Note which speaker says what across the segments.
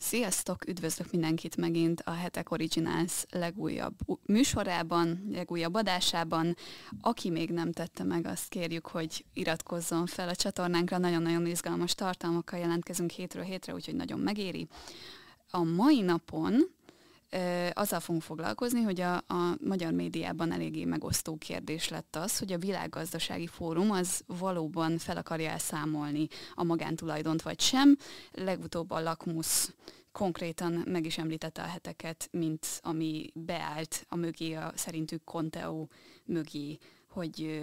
Speaker 1: Sziasztok, üdvözlök mindenkit megint a Hetek Originals legújabb műsorában, legújabb adásában. Aki még nem tette meg, azt kérjük, hogy iratkozzon fel a csatornánkra. Nagyon-nagyon izgalmas tartalmakkal jelentkezünk hétről hétre, úgyhogy nagyon megéri. A mai napon azzal fogunk foglalkozni, hogy a, a magyar médiában eléggé megosztó kérdés lett az, hogy a világgazdasági fórum az valóban fel akarja elszámolni a magántulajdont vagy sem. Legutóbb a Lakmus konkrétan meg is említette a heteket, mint ami beállt a mögé, a szerintük Conteo mögé, hogy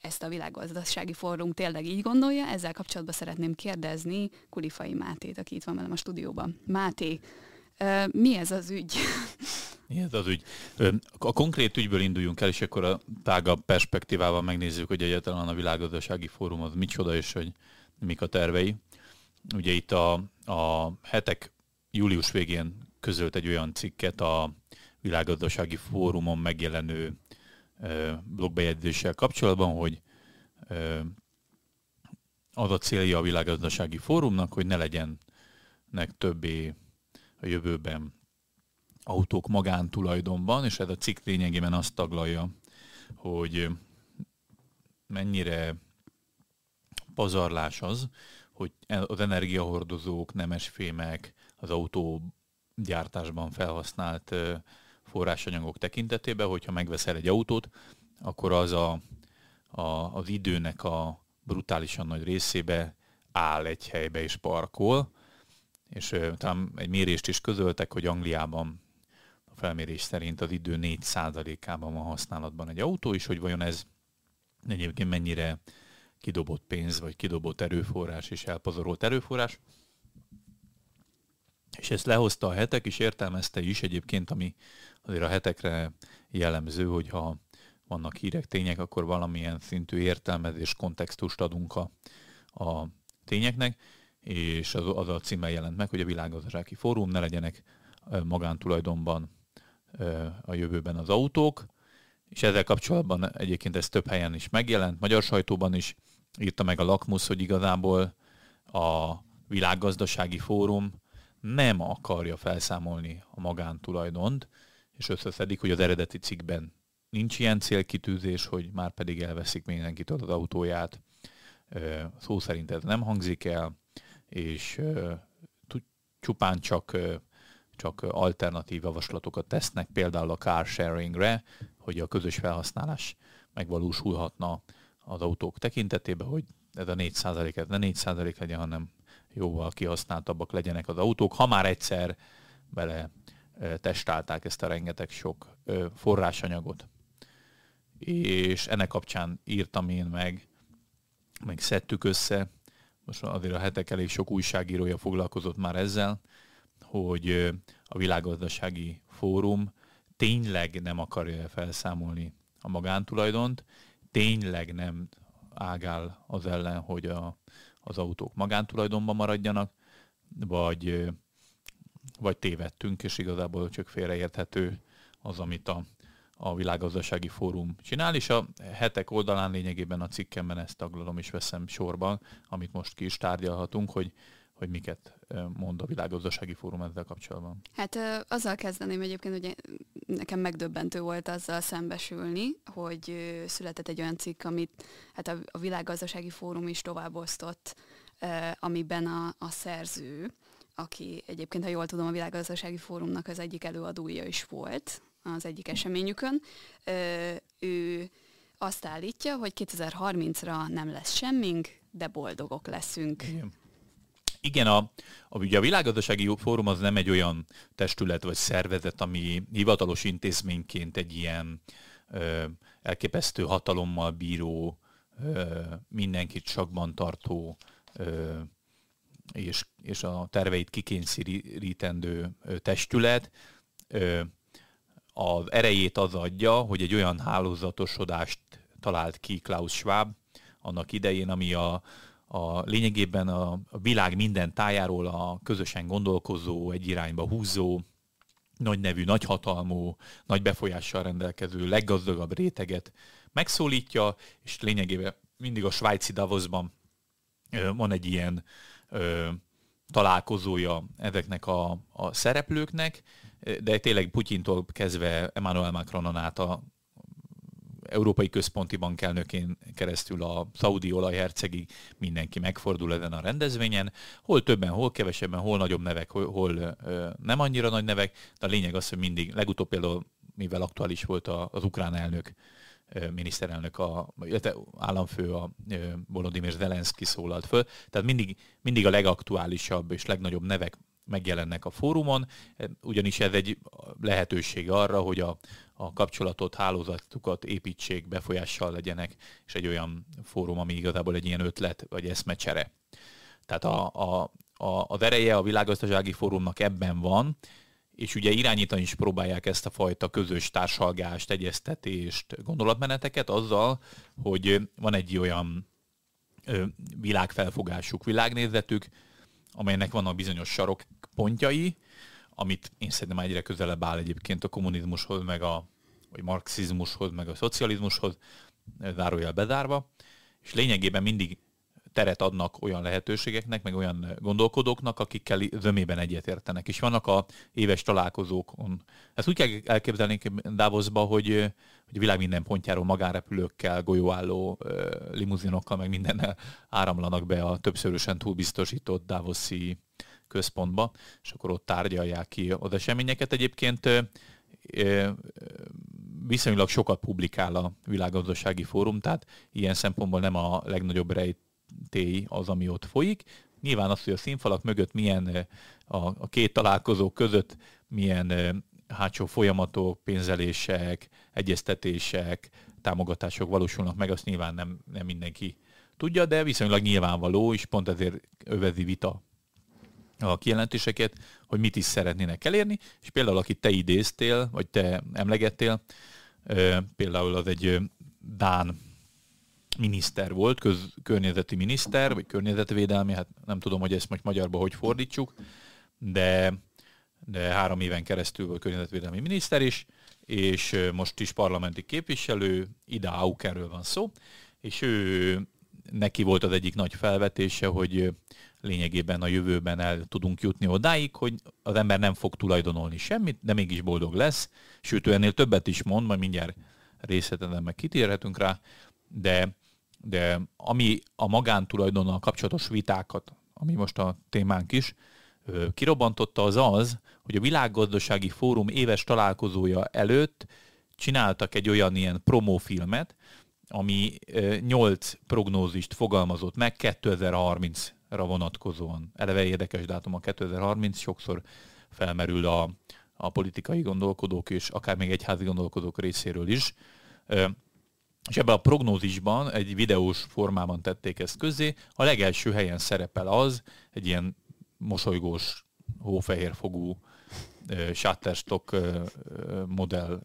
Speaker 1: ezt a világgazdasági fórum tényleg így gondolja. Ezzel kapcsolatban szeretném kérdezni Kulifai Mátét, aki itt van velem a stúdióban. Máté, mi ez az ügy?
Speaker 2: Mi ez az ügy? A konkrét ügyből induljunk el, és akkor a tágabb perspektívával megnézzük, hogy egyáltalán a világgazdasági fórum az micsoda, és hogy mik a tervei. Ugye itt a, a hetek július végén közölt egy olyan cikket a világgazdasági fórumon megjelenő blogbejegyzéssel kapcsolatban, hogy az a célja a világgazdasági fórumnak, hogy ne legyenek többé a jövőben. Autók magántulajdonban, és ez a cikk lényegében azt taglalja, hogy mennyire pazarlás az, hogy az energiahordozók, nemesfémek, az autógyártásban felhasznált forrásanyagok tekintetében, hogyha megveszel egy autót, akkor az a, a, az időnek a brutálisan nagy részébe áll egy helybe és parkol, és talán egy mérést is közöltek, hogy Angliában a felmérés szerint az idő 4%-ában van használatban egy autó, és hogy vajon ez egyébként mennyire kidobott pénz, vagy kidobott erőforrás és elpazorolt erőforrás. És ezt lehozta a hetek, és értelmezte is egyébként, ami azért a hetekre jellemző, hogyha vannak hírek, tények, akkor valamilyen szintű értelmezés, kontextust adunk a, a tényeknek és az, az a címmel jelent meg, hogy a világgazdasági fórum ne legyenek magántulajdonban a jövőben az autók, és ezzel kapcsolatban egyébként ez több helyen is megjelent, magyar sajtóban is írta meg a Lakmus, hogy igazából a világgazdasági fórum nem akarja felszámolni a magántulajdont, és összeszedik, hogy az eredeti cikkben nincs ilyen célkitűzés, hogy már pedig elveszik mindenkitől az autóját. Szó szerint ez nem hangzik el, és csupán csak, csak alternatív javaslatokat tesznek, például a car sharingre, hogy a közös felhasználás megvalósulhatna az autók tekintetében, hogy ez a 4 ez ne 4% legyen, hanem jóval kihasználtabbak legyenek az autók. Ha már egyszer bele testálták ezt a rengeteg sok forrásanyagot. És ennek kapcsán írtam én meg, meg szedtük össze most azért a hetek elég sok újságírója foglalkozott már ezzel, hogy a világgazdasági fórum tényleg nem akarja felszámolni a magántulajdont, tényleg nem ágál az ellen, hogy a, az autók magántulajdonban maradjanak, vagy, vagy tévedtünk, és igazából csak félreérthető az, amit a a világgazdasági fórum csinál, és a hetek oldalán lényegében a cikkemben ezt taglalom és veszem sorban, amit most ki is tárgyalhatunk, hogy hogy miket mond a világgazdasági fórum ezzel kapcsolatban.
Speaker 1: Hát azzal kezdeném egyébként, hogy nekem megdöbbentő volt azzal szembesülni, hogy született egy olyan cikk, amit hát a világgazdasági fórum is továbbosztott, amiben a, a szerző, aki egyébként, ha jól tudom, a világgazdasági fórumnak az egyik előadója is volt, az egyik eseményükön. Ő azt állítja, hogy 2030-ra nem lesz semmink, de boldogok leszünk.
Speaker 2: Igen. Igen, a, a, ugye a világgazdasági fórum az nem egy olyan testület vagy szervezet, ami hivatalos intézményként egy ilyen ö, elképesztő hatalommal bíró, ö, mindenkit sakban tartó ö, és, és a terveit kikényszerítendő testület. Ö, az erejét az adja, hogy egy olyan hálózatosodást talált ki Klaus Schwab annak idején, ami a, a lényegében a, világ minden tájáról a közösen gondolkozó, egy irányba húzó, nagy nevű, nagy hatalmú, nagy befolyással rendelkező, leggazdagabb réteget megszólítja, és lényegében mindig a svájci Davosban van egy ilyen ö, találkozója ezeknek a, a szereplőknek, de tényleg Putyintól kezdve Emmanuel Macronon át a Európai Központi Bank elnökén keresztül a szaudi olajhercegi mindenki megfordul ezen a rendezvényen. Hol többen, hol kevesebben, hol nagyobb nevek, hol, hol nem annyira nagy nevek, de a lényeg az, hogy mindig, legutóbb például, mivel aktuális volt az ukrán elnök, miniszterelnök, a, illetve államfő, a Volodymyr Zelenszky szólalt föl. Tehát mindig, mindig a legaktuálisabb és legnagyobb nevek megjelennek a fórumon, ugyanis ez egy lehetőség arra, hogy a, a kapcsolatot, hálózatukat építsék, befolyással legyenek, és egy olyan fórum, ami igazából egy ilyen ötlet vagy eszmecsere. Tehát a, a, a, az ereje a világgazdasági fórumnak ebben van, és ugye irányítani is próbálják ezt a fajta közös társalgást, egyeztetést, gondolatmeneteket azzal, hogy van egy olyan világfelfogásuk, világnézetük, amelynek vannak bizonyos sarokpontjai, amit én szerintem egyre közelebb áll egyébként a kommunizmushoz, meg a vagy marxizmushoz, meg a szocializmushoz, zárójel bezárva, és lényegében mindig teret adnak olyan lehetőségeknek, meg olyan gondolkodóknak, akikkel zömében egyetértenek. És vannak a éves találkozókon. Ezt úgy kell elképzelni Davosba, hogy, hogy a világ minden pontjáról magánrepülőkkel, golyóálló limuzinokkal, meg mindennel áramlanak be a többszörösen túlbiztosított Davoszi központba, és akkor ott tárgyalják ki az eseményeket. Egyébként viszonylag sokat publikál a világgazdasági fórum, tehát ilyen szempontból nem a legnagyobb rejt téj az, ami ott folyik. Nyilván az, hogy a színfalak mögött milyen a, a két találkozó között milyen hátsó folyamatok, pénzelések, egyeztetések, támogatások valósulnak meg, azt nyilván nem, nem mindenki tudja, de viszonylag nyilvánvaló, és pont ezért övezi vita a kijelentéseket, hogy mit is szeretnének elérni, és például akit te idéztél, vagy te emlegettél, például az egy Dán miniszter volt, köz, környezeti miniszter, vagy környezetvédelmi, hát nem tudom, hogy ezt most magyarba hogy fordítsuk, de, de három éven keresztül volt környezetvédelmi miniszter is, és most is parlamenti képviselő, Ida Aukerről van szó, és ő neki volt az egyik nagy felvetése, hogy lényegében a jövőben el tudunk jutni odáig, hogy az ember nem fog tulajdonolni semmit, de mégis boldog lesz, sőt ő ennél többet is mond, majd mindjárt részletesen meg kitérhetünk rá, de de ami a magántulajdonnal kapcsolatos vitákat, ami most a témánk is, kirobbantotta az az, hogy a világgazdasági fórum éves találkozója előtt csináltak egy olyan ilyen promófilmet, ami nyolc prognózist fogalmazott meg 2030-ra vonatkozóan. Eleve érdekes dátum a 2030, sokszor felmerül a, a politikai gondolkodók és akár még egyházi gondolkodók részéről is. És ebben a prognózisban egy videós formában tették ezt közé. A legelső helyen szerepel az, egy ilyen mosolygós, hófehérfogú Shutterstock modell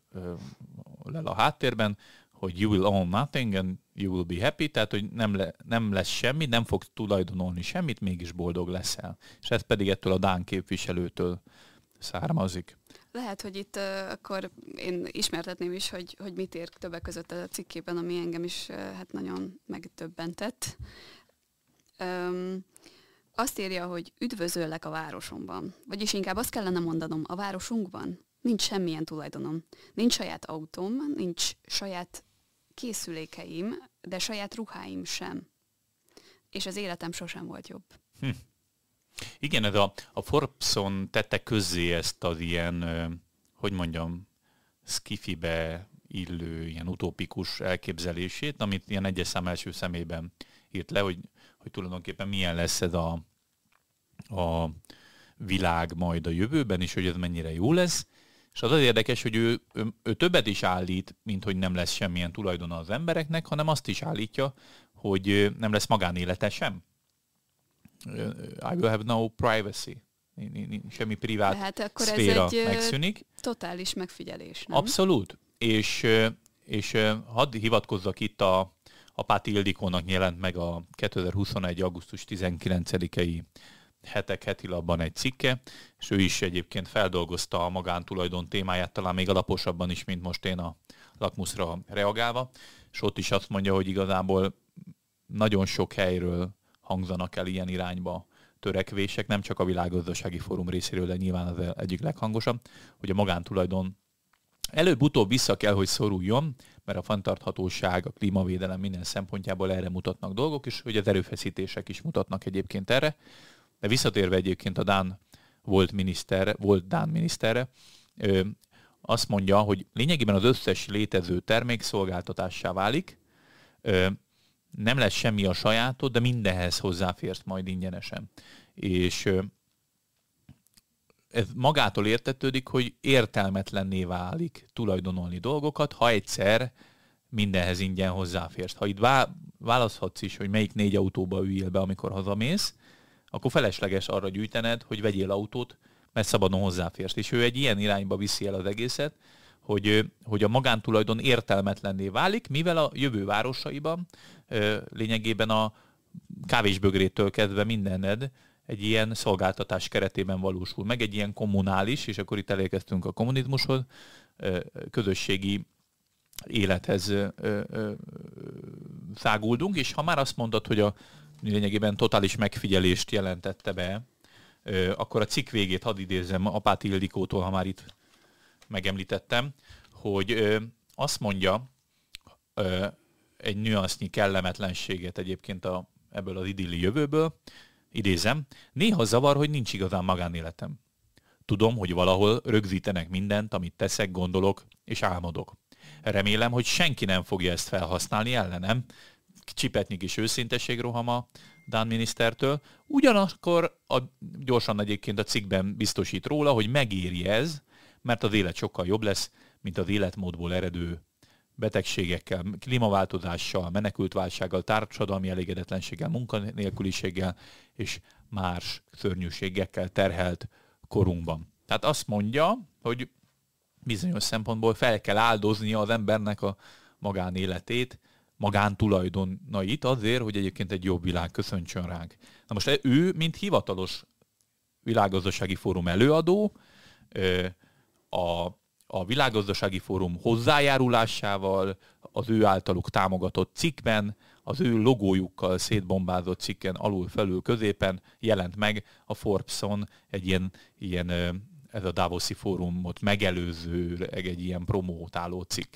Speaker 2: lel a háttérben, hogy you will own nothing and you will be happy, tehát hogy nem, le, nem lesz semmi, nem fog tulajdonolni semmit, mégis boldog leszel. És ez pedig ettől a Dán képviselőtől származik.
Speaker 1: Lehet, hogy itt uh, akkor én ismertetném is, hogy, hogy mit ér többek között a cikkében, ami engem is uh, hát nagyon megtöbbentett. Um, azt írja, hogy üdvözöllek a városomban. Vagyis inkább azt kellene mondanom, a városunkban nincs semmilyen tulajdonom. Nincs saját autóm, nincs saját készülékeim, de saját ruháim sem. És az életem sosem volt jobb. Hm.
Speaker 2: Igen, ez a, a Forbeson tette közzé ezt az ilyen, hogy mondjam, skifibe illő, ilyen utópikus elképzelését, amit ilyen egyes szám első szemében írt le, hogy, hogy tulajdonképpen milyen lesz ez a, a világ majd a jövőben, és hogy ez mennyire jó lesz. És az az érdekes, hogy ő, ő, ő többet is állít, mint hogy nem lesz semmilyen tulajdona az embereknek, hanem azt is állítja, hogy nem lesz magánélete sem. I will have no privacy. Semmi privát hát akkor szféra ez egy megszűnik.
Speaker 1: totális megfigyelés, nem?
Speaker 2: Abszolút. És, és hadd hivatkozzak itt a, a Páti Ildikónak jelent meg a 2021. augusztus 19-i hetek heti labban egy cikke, és ő is egyébként feldolgozta a magántulajdon témáját, talán még alaposabban is, mint most én a lakmuszra reagálva, és ott is azt mondja, hogy igazából nagyon sok helyről hangzanak el ilyen irányba törekvések, nem csak a világgazdasági fórum részéről, de nyilván az egyik leghangosabb, hogy a magántulajdon előbb-utóbb vissza kell, hogy szoruljon, mert a fenntarthatóság, a klímavédelem minden szempontjából erre mutatnak dolgok, és hogy az erőfeszítések is mutatnak egyébként erre. De visszatérve egyébként a Dán volt miniszter, volt Dán miniszterre, azt mondja, hogy lényegében az összes létező termék szolgáltatássá válik, nem lesz semmi a sajátod, de mindenhez hozzáférsz majd ingyenesen. És ez magától értetődik, hogy értelmetlenné válik tulajdonolni dolgokat, ha egyszer mindenhez ingyen hozzáférsz. Ha itt választhatsz is, hogy melyik négy autóba üljél be, amikor hazamész, akkor felesleges arra gyűjtened, hogy vegyél autót, mert szabadon hozzáférsz. És ő egy ilyen irányba viszi el az egészet, hogy, hogy a magántulajdon értelmetlenné válik, mivel a jövő városaiban lényegében a kávésbögrétől kezdve mindened egy ilyen szolgáltatás keretében valósul meg, egy ilyen kommunális, és akkor itt elérkeztünk a kommunizmushoz, közösségi élethez száguldunk, és ha már azt mondod, hogy a lényegében totális megfigyelést jelentette be, akkor a cikk végét hadd idézem Apát Ildikótól, ha már itt megemlítettem, hogy azt mondja egy nüansznyi kellemetlenséget egyébként a, ebből az idilli jövőből, idézem, néha zavar, hogy nincs igazán magánéletem. Tudom, hogy valahol rögzítenek mindent, amit teszek, gondolok és álmodok. Remélem, hogy senki nem fogja ezt felhasználni ellenem. Csipetnyi kis őszintesség rohama Dán minisztertől. Ugyanakkor a, gyorsan egyébként a cikkben biztosít róla, hogy megéri ez, mert az élet sokkal jobb lesz, mint az életmódból eredő betegségekkel, klímaváltozással, menekültválsággal, társadalmi elégedetlenséggel, munkanélküliséggel és más szörnyűségekkel terhelt korunkban. Tehát azt mondja, hogy bizonyos szempontból fel kell áldoznia az embernek a magánéletét, magántulajdonait azért, hogy egyébként egy jobb világ köszöntsön ránk. Na most ő, mint hivatalos világgazdasági fórum előadó, a a Világgazdasági Fórum hozzájárulásával, az ő általuk támogatott cikkben, az ő logójukkal szétbombázott cikken alul, felül, középen jelent meg a Forbeson egy ilyen, ilyen ez a Davoszi fórumot megelőző, egy ilyen promótáló cikk.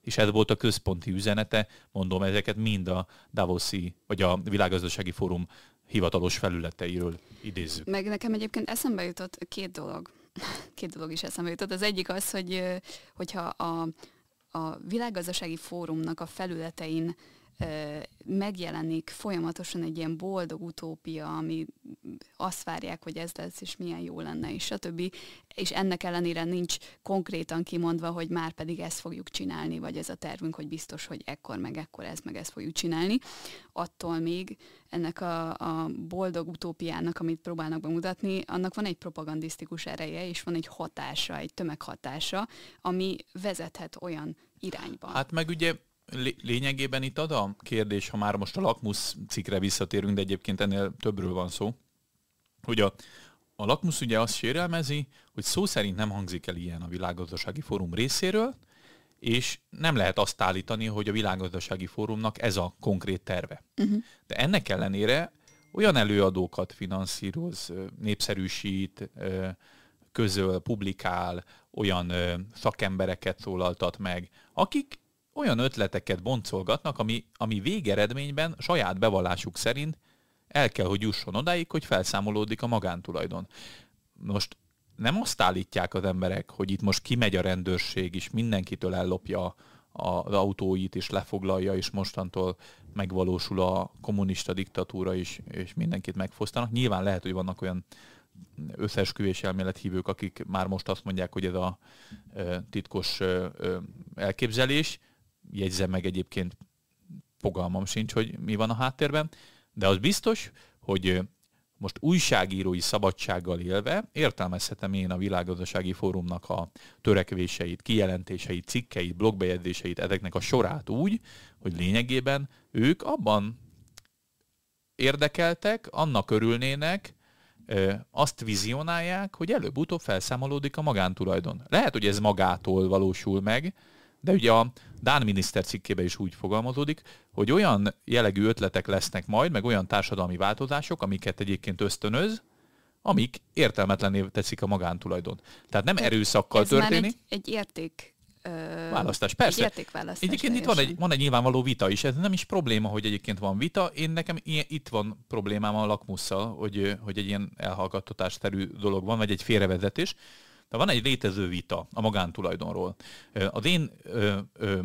Speaker 2: És ez volt a központi üzenete, mondom, ezeket mind a Davoszi, vagy a Világgazdasági Fórum hivatalos felületeiről idézzük.
Speaker 1: Meg nekem egyébként eszembe jutott két dolog két dolog is eszembe jutott. Az egyik az, hogy hogyha a, a világgazdasági fórumnak a felületein megjelenik folyamatosan egy ilyen boldog utópia, ami azt várják, hogy ez lesz, és milyen jó lenne, és stb. És ennek ellenére nincs konkrétan kimondva, hogy már pedig ezt fogjuk csinálni, vagy ez a tervünk, hogy biztos, hogy ekkor, meg ekkor ezt, meg ezt fogjuk csinálni. Attól még ennek a, a boldog utópiának, amit próbálnak bemutatni, annak van egy propagandisztikus ereje, és van egy hatása, egy tömeghatása, ami vezethet olyan irányba.
Speaker 2: Hát meg ugye lényegében itt ad a kérdés, ha már most a lakmusz cikkre visszatérünk, de egyébként ennél többről van szó, hogy a, a lakmusz ugye azt sérelmezi, hogy szó szerint nem hangzik el ilyen a világgazdasági fórum részéről, és nem lehet azt állítani, hogy a világgazdasági fórumnak ez a konkrét terve. Uh-huh. De ennek ellenére olyan előadókat finanszíroz, népszerűsít, közöl, publikál, olyan szakembereket szólaltat meg, akik olyan ötleteket boncolgatnak, ami, ami végeredményben saját bevallásuk szerint el kell, hogy jusson odáig, hogy felszámolódik a magántulajdon. Most nem azt állítják az emberek, hogy itt most kimegy a rendőrség, és mindenkitől ellopja az autóit, és lefoglalja, és mostantól megvalósul a kommunista diktatúra, is, és mindenkit megfosztanak. Nyilván lehet, hogy vannak olyan összeesküvés elmélet hívők, akik már most azt mondják, hogy ez a titkos elképzelés, jegyzem meg egyébként, fogalmam sincs, hogy mi van a háttérben, de az biztos, hogy most újságírói szabadsággal élve értelmezhetem én a világgazdasági fórumnak a törekvéseit, kijelentéseit, cikkeit, blogbejegyzéseit, ezeknek a sorát úgy, hogy lényegében ők abban érdekeltek, annak örülnének, azt vizionálják, hogy előbb-utóbb felszámolódik a magántulajdon. Lehet, hogy ez magától valósul meg, De ugye a Dán miniszter cikkében is úgy fogalmazódik, hogy olyan jellegű ötletek lesznek majd, meg olyan társadalmi változások, amiket egyébként ösztönöz, amik értelmetlené teszik a magántulajdon. Tehát nem erőszakkal
Speaker 1: Ez
Speaker 2: történik.
Speaker 1: Már egy, egy érték
Speaker 2: Választás, persze.
Speaker 1: Egy értékválasztás
Speaker 2: Egyébként itt van egy, van egy nyilvánvaló vita is, ez nem is probléma, hogy egyébként van vita. Én nekem ilyen, itt van problémám a lakmusszal, hogy, hogy egy ilyen elhallgattatásszerű dolog van, vagy egy félrevezetés. De van egy létező vita a magántulajdonról. Az én ö, ö,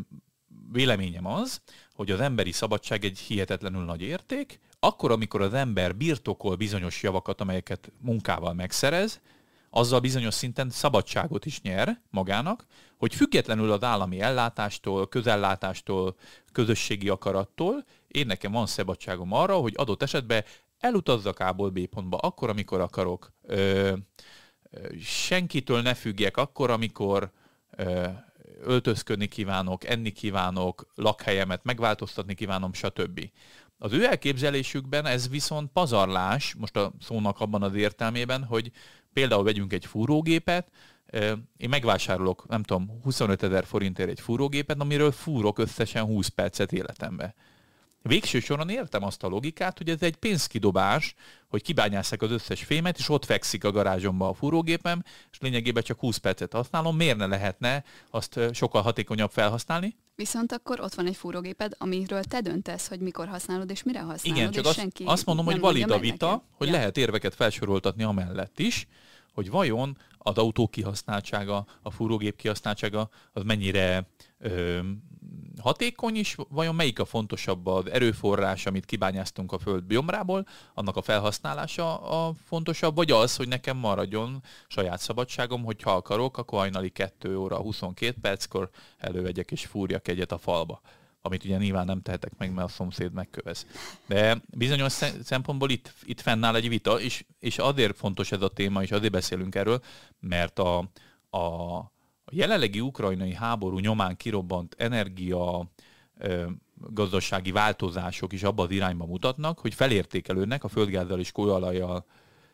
Speaker 2: véleményem az, hogy az emberi szabadság egy hihetetlenül nagy érték, akkor, amikor az ember birtokol bizonyos javakat, amelyeket munkával megszerez, azzal bizonyos szinten szabadságot is nyer magának, hogy függetlenül az állami ellátástól, közellátástól, közösségi akarattól, én nekem van szabadságom arra, hogy adott esetben elutazzak A-ból B pontba akkor, amikor akarok. Ö, senkitől ne függjek akkor, amikor öltözködni kívánok, enni kívánok, lakhelyemet megváltoztatni kívánom, stb. Az ő elképzelésükben ez viszont pazarlás, most a szónak abban az értelmében, hogy például vegyünk egy fúrógépet, én megvásárolok, nem tudom, 25 ezer forintért egy fúrógépet, amiről fúrok összesen 20 percet életembe. Végső soron értem azt a logikát, hogy ez egy pénzkidobás, hogy kibányásszák az összes fémet, és ott fekszik a garázsomba a fúrógépem, és lényegében csak 20 percet használom. Miért ne lehetne azt sokkal hatékonyabb felhasználni?
Speaker 1: Viszont akkor ott van egy fúrógéped, amiről te döntesz, hogy mikor használod és mire használod.
Speaker 2: Igen, csak azt, azt mondom, hogy valid a vita, neked. hogy ja. lehet érveket felsoroltatni amellett is, hogy vajon az autó kihasználtsága, a fúrógép kihasználtsága az mennyire ö, hatékony is, vajon melyik a fontosabb az erőforrás, amit kibányáztunk a föld biomrából, annak a felhasználása a fontosabb, vagy az, hogy nekem maradjon saját szabadságom, hogy ha akarok, akkor hajnali 2 óra 22 perckor elővegyek és fúrjak egyet a falba amit ugye nyilván nem tehetek meg, mert a szomszéd megkövez. De bizonyos szempontból itt, itt fennáll egy vita, és, és azért fontos ez a téma, és azért beszélünk erről, mert a, a, a jelenlegi ukrajnai háború nyomán kirobbant energia gazdasági változások is abban az irányba mutatnak, hogy felértékelődnek a földgázzal és kőolajjal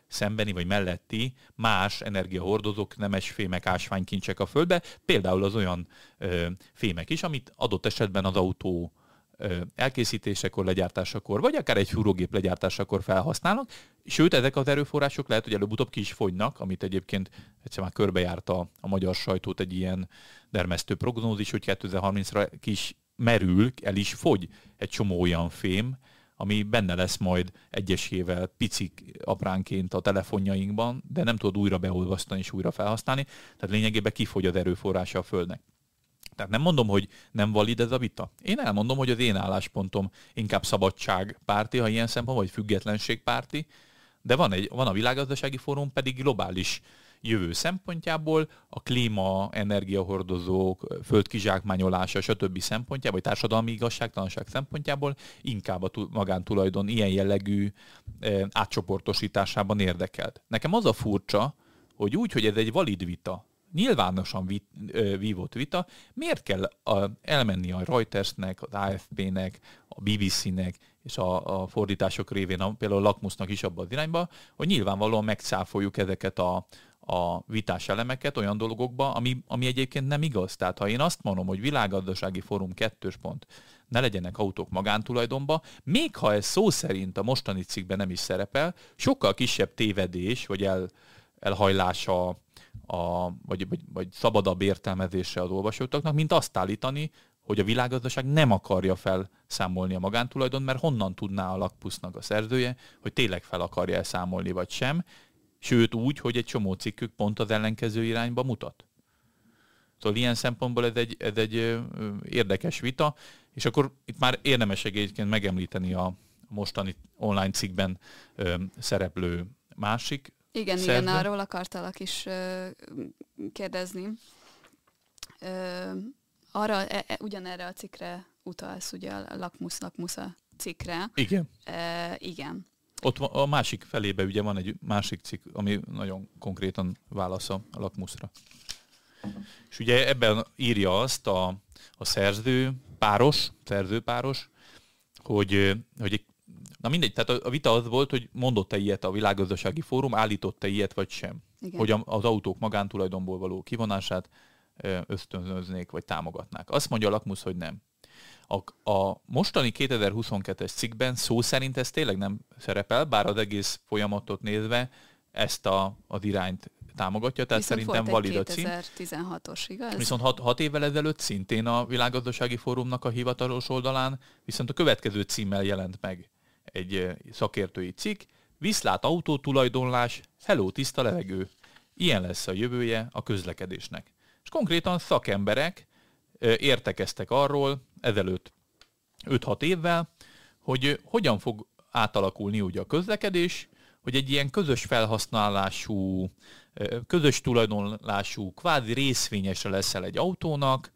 Speaker 2: szembeni vagy melletti más energiahordozók, nemes fémek, ásványkincsek a földbe, például az olyan ö, fémek is, amit adott esetben az autó elkészítésekor, legyártásakor, vagy akár egy fúrógép legyártásakor felhasználnak, sőt, ezek az erőforrások lehet, hogy előbb-utóbb ki is fogynak, amit egyébként egyszer már körbejárta a magyar sajtót egy ilyen dermesztő prognózis, hogy 2030-ra ki is merül, el is fogy egy csomó olyan fém, ami benne lesz majd egyesével picik apránként a telefonjainkban, de nem tudod újra beolvasztani és újra felhasználni, tehát lényegében kifogy az erőforrása a Földnek. Tehát nem mondom, hogy nem valid ez a vita. Én elmondom, hogy az én álláspontom inkább szabadságpárti, ha ilyen szempont, vagy függetlenségpárti, de van, egy, van a világgazdasági fórum pedig globális jövő szempontjából, a klíma, energiahordozók, földkizsákmányolása, stb. szempontjából, vagy társadalmi igazságtalanság szempontjából inkább a magántulajdon ilyen jellegű e, átcsoportosításában érdekelt. Nekem az a furcsa, hogy úgy, hogy ez egy valid vita, nyilvánosan vívott vita, miért kell elmenni a Reutersnek, az AFP-nek, a BBC-nek és a, a fordítások révén a, például a Lakmusznak is abban az irányba, hogy nyilvánvalóan megcáfoljuk ezeket a, a vitás elemeket olyan dolgokba, ami, ami egyébként nem igaz. Tehát ha én azt mondom, hogy világgazdasági fórum kettős pont, ne legyenek autók magántulajdonba, még ha ez szó szerint a mostani cikkben nem is szerepel, sokkal kisebb tévedés, vagy el, elhajlása, a, vagy, vagy, vagy szabadabb értelmezése az olvasóknak, mint azt állítani, hogy a világgazdaság nem akarja felszámolni a magántulajdon, mert honnan tudná a lakpusznak a szerzője, hogy tényleg fel akarja elszámolni vagy sem, Sőt úgy, hogy egy csomó cikkük pont az ellenkező irányba mutat. Szóval ilyen szempontból ez egy, ez egy érdekes vita, és akkor itt már érdemes egyébként megemlíteni a mostani online cikkben szereplő másik
Speaker 1: Igen, szerző. igen, arról akartalak is ö, kérdezni. Ö, arra, e, e, ugyanerre a cikkre utalsz, ugye a Lakmusz Lakmusza cikkre.
Speaker 2: Igen.
Speaker 1: E, igen.
Speaker 2: Ott a másik felébe ugye van egy másik cikk, ami nagyon konkrétan válasz a lakmuszra. És ugye ebben írja azt a, a szerző páros, szerzőpáros, hogy, hogy na mindegy, tehát a vita az volt, hogy mondott-e ilyet a világgazdasági fórum, állított-e ilyet vagy sem. Igen. Hogy az autók magántulajdonból való kivonását ösztönöznék, vagy támogatnák. Azt mondja a Lakmusz, hogy nem. A, a mostani 2022-es cikkben szó szerint ez tényleg nem szerepel, bár az egész folyamatot nézve ezt a, az irányt támogatja, tehát
Speaker 1: Viszont
Speaker 2: szerintem valid a cím.
Speaker 1: 2016-os, igaz?
Speaker 2: Viszont hat, hat évvel ezelőtt szintén a Világgazdasági Fórumnak a hivatalos oldalán viszont a következő címmel jelent meg egy szakértői cikk, Viszlát autótulajdonlás, hello tiszta levegő. Ilyen lesz a jövője a közlekedésnek. És konkrétan szakemberek értekeztek arról ezelőtt 5-6 évvel, hogy hogyan fog átalakulni ugye a közlekedés, hogy egy ilyen közös felhasználású, közös tulajdonlású, kvázi részvényesre leszel egy autónak,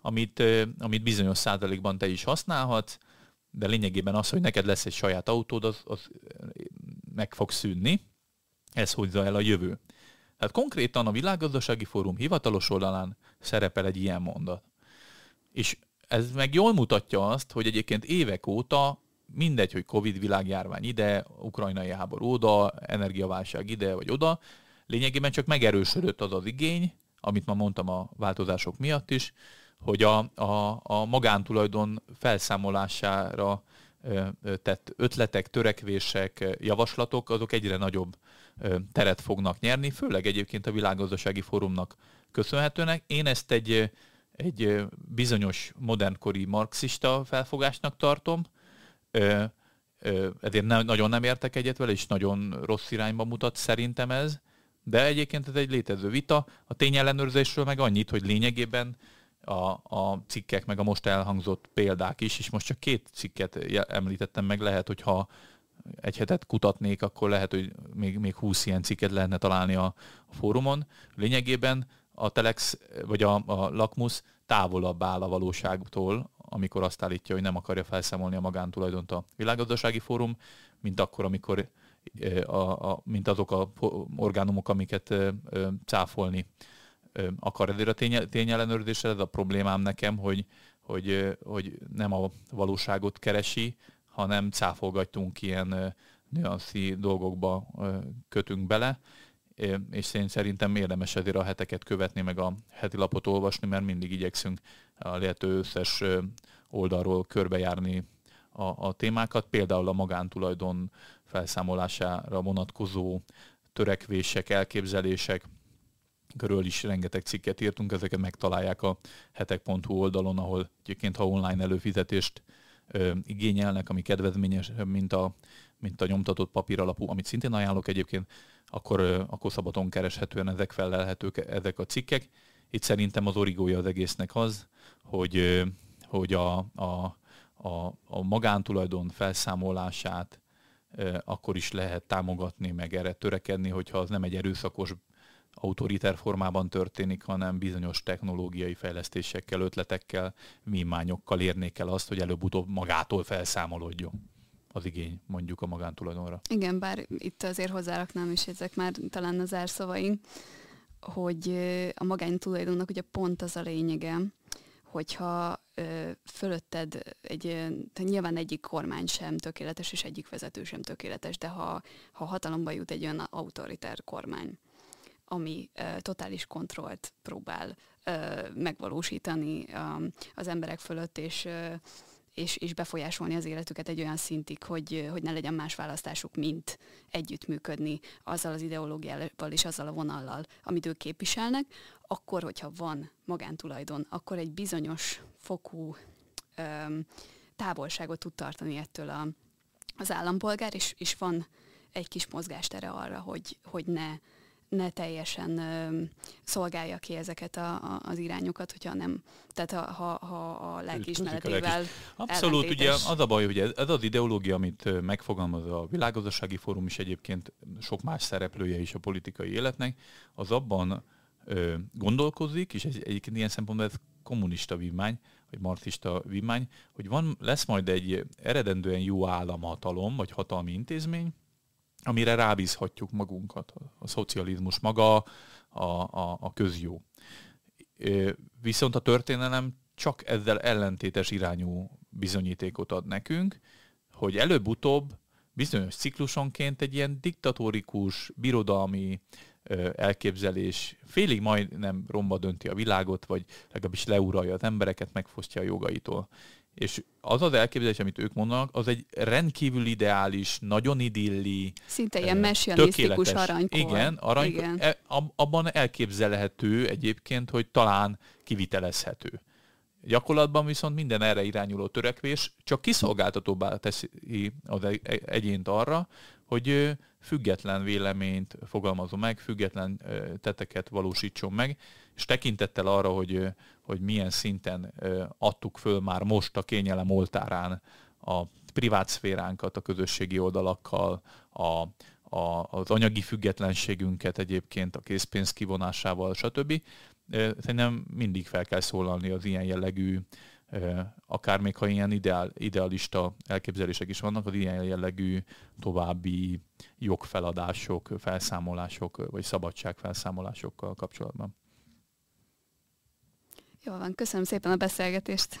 Speaker 2: amit, amit bizonyos százalékban te is használhatsz, de lényegében az, hogy neked lesz egy saját autód, az, az meg fog szűnni. Ez hozza el a jövő. Tehát konkrétan a Világgazdasági Fórum hivatalos oldalán szerepel egy ilyen mondat. És ez meg jól mutatja azt, hogy egyébként évek óta mindegy, hogy Covid világjárvány ide, ukrajnai háború oda, energiaválság ide vagy oda, lényegében csak megerősödött az az igény, amit ma mondtam a változások miatt is, hogy a, a, a magántulajdon felszámolására tett ötletek, törekvések, javaslatok, azok egyre nagyobb teret fognak nyerni, főleg egyébként a világgazdasági fórumnak köszönhetőnek. Én ezt egy, egy bizonyos modernkori marxista felfogásnak tartom, ezért nem, nagyon nem értek egyet vele, és nagyon rossz irányba mutat szerintem ez, de egyébként ez egy létező vita. A tényellenőrzésről meg annyit, hogy lényegében a, a cikkek, meg a most elhangzott példák is, és most csak két cikket említettem meg, lehet, hogyha egy hetet kutatnék, akkor lehet, hogy még, még 20 ilyen cikket lehetne találni a, a fórumon. Lényegében a Telex, vagy a, a Lakmus távolabb áll a valóságtól, amikor azt állítja, hogy nem akarja felszámolni a magántulajdont a világgazdasági fórum, mint akkor, amikor a, a, mint azok a orgánumok, amiket cáfolni akar. Ezért a tény, ez a problémám nekem, hogy, hogy, hogy nem a valóságot keresi, hanem cáfolgattunk ilyen nüanszi dolgokba kötünk bele, és én szerintem érdemes ezért a heteket követni, meg a heti lapot olvasni, mert mindig igyekszünk a lehető összes oldalról körbejárni a, a témákat, például a magántulajdon felszámolására vonatkozó törekvések, elképzelések, körül is rengeteg cikket írtunk, ezeket megtalálják a hetek.hu oldalon, ahol egyébként, ha online előfizetést ö, igényelnek, ami kedvezményesebb, mint a, mint a nyomtatott papíralapú, amit szintén ajánlok egyébként, akkor, ö, akkor szabadon kereshetően ezek felelhetők ezek a cikkek. Itt szerintem az origója az egésznek az, hogy, ö, hogy a, a, a, a magántulajdon felszámolását akkor is lehet támogatni, meg erre törekedni, hogyha az nem egy erőszakos autoriter formában történik, hanem bizonyos technológiai fejlesztésekkel, ötletekkel, vívmányokkal érnék el azt, hogy előbb-utóbb magától felszámolódjon az igény mondjuk a magántulajdonra.
Speaker 1: Igen, bár itt azért hozzáraknám is, ezek már talán az árszavaink, hogy a magántulajdonnak ugye pont az a lényege, hogyha ö, fölötted egy, tehát nyilván egyik kormány sem tökéletes, és egyik vezető sem tökéletes, de ha, ha hatalomba jut egy olyan autoriter kormány, ami totális kontrollt próbál megvalósítani az emberek fölött, és és, és befolyásolni az életüket egy olyan szintig, hogy, hogy ne legyen más választásuk, mint együttműködni azzal az ideológiával és azzal a vonallal, amit ők képviselnek, akkor, hogyha van magántulajdon, akkor egy bizonyos fokú öm, távolságot tud tartani ettől a, az állampolgár, és, és van egy kis mozgástere arra, hogy, hogy ne, ne teljesen ö, szolgálja ki ezeket a, a, az irányokat, hogyha nem, tehát ha, ha, ha a lelkiismeretével
Speaker 2: Abszolút, ugye az a baj, hogy ez, ez az ideológia, amit megfogalmaz a világgazdasági fórum is egyébként sok más szereplője is a politikai életnek, az abban ö, gondolkozik, és ez, egyébként ilyen szempontból ez kommunista vívmány, vagy marxista vívmány, hogy van, lesz majd egy eredendően jó államhatalom, vagy hatalmi intézmény, amire rábízhatjuk magunkat. A, szocializmus maga, a, a, a közjó. Viszont a történelem csak ezzel ellentétes irányú bizonyítékot ad nekünk, hogy előbb-utóbb bizonyos ciklusonként egy ilyen diktatórikus, birodalmi elképzelés félig majdnem romba dönti a világot, vagy legalábbis leuralja az embereket, megfosztja a jogaitól. És az az elképzelés, amit ők mondanak, az egy rendkívül ideális, nagyon idilli,
Speaker 1: Szinte ilyen messianisztikus aranykor.
Speaker 2: Igen, aranykor, Igen. E, abban elképzelhető egyébként, hogy talán kivitelezhető. Gyakorlatban viszont minden erre irányuló törekvés csak kiszolgáltatóbbá teszi az egyént arra, hogy független véleményt fogalmazom meg, független teteket valósítson meg, és tekintettel arra, hogy, hogy milyen szinten adtuk föl már most a kényelem oltárán a privát szféránkat a közösségi oldalakkal, a, a, az anyagi függetlenségünket egyébként a készpénz kivonásával, stb. Szerintem mindig fel kell szólalni az ilyen jellegű, akár még ha ilyen ideál, idealista elképzelések is vannak, az ilyen jellegű további jogfeladások, felszámolások, vagy szabadságfelszámolásokkal kapcsolatban.
Speaker 1: Jó van, köszönöm szépen a beszélgetést.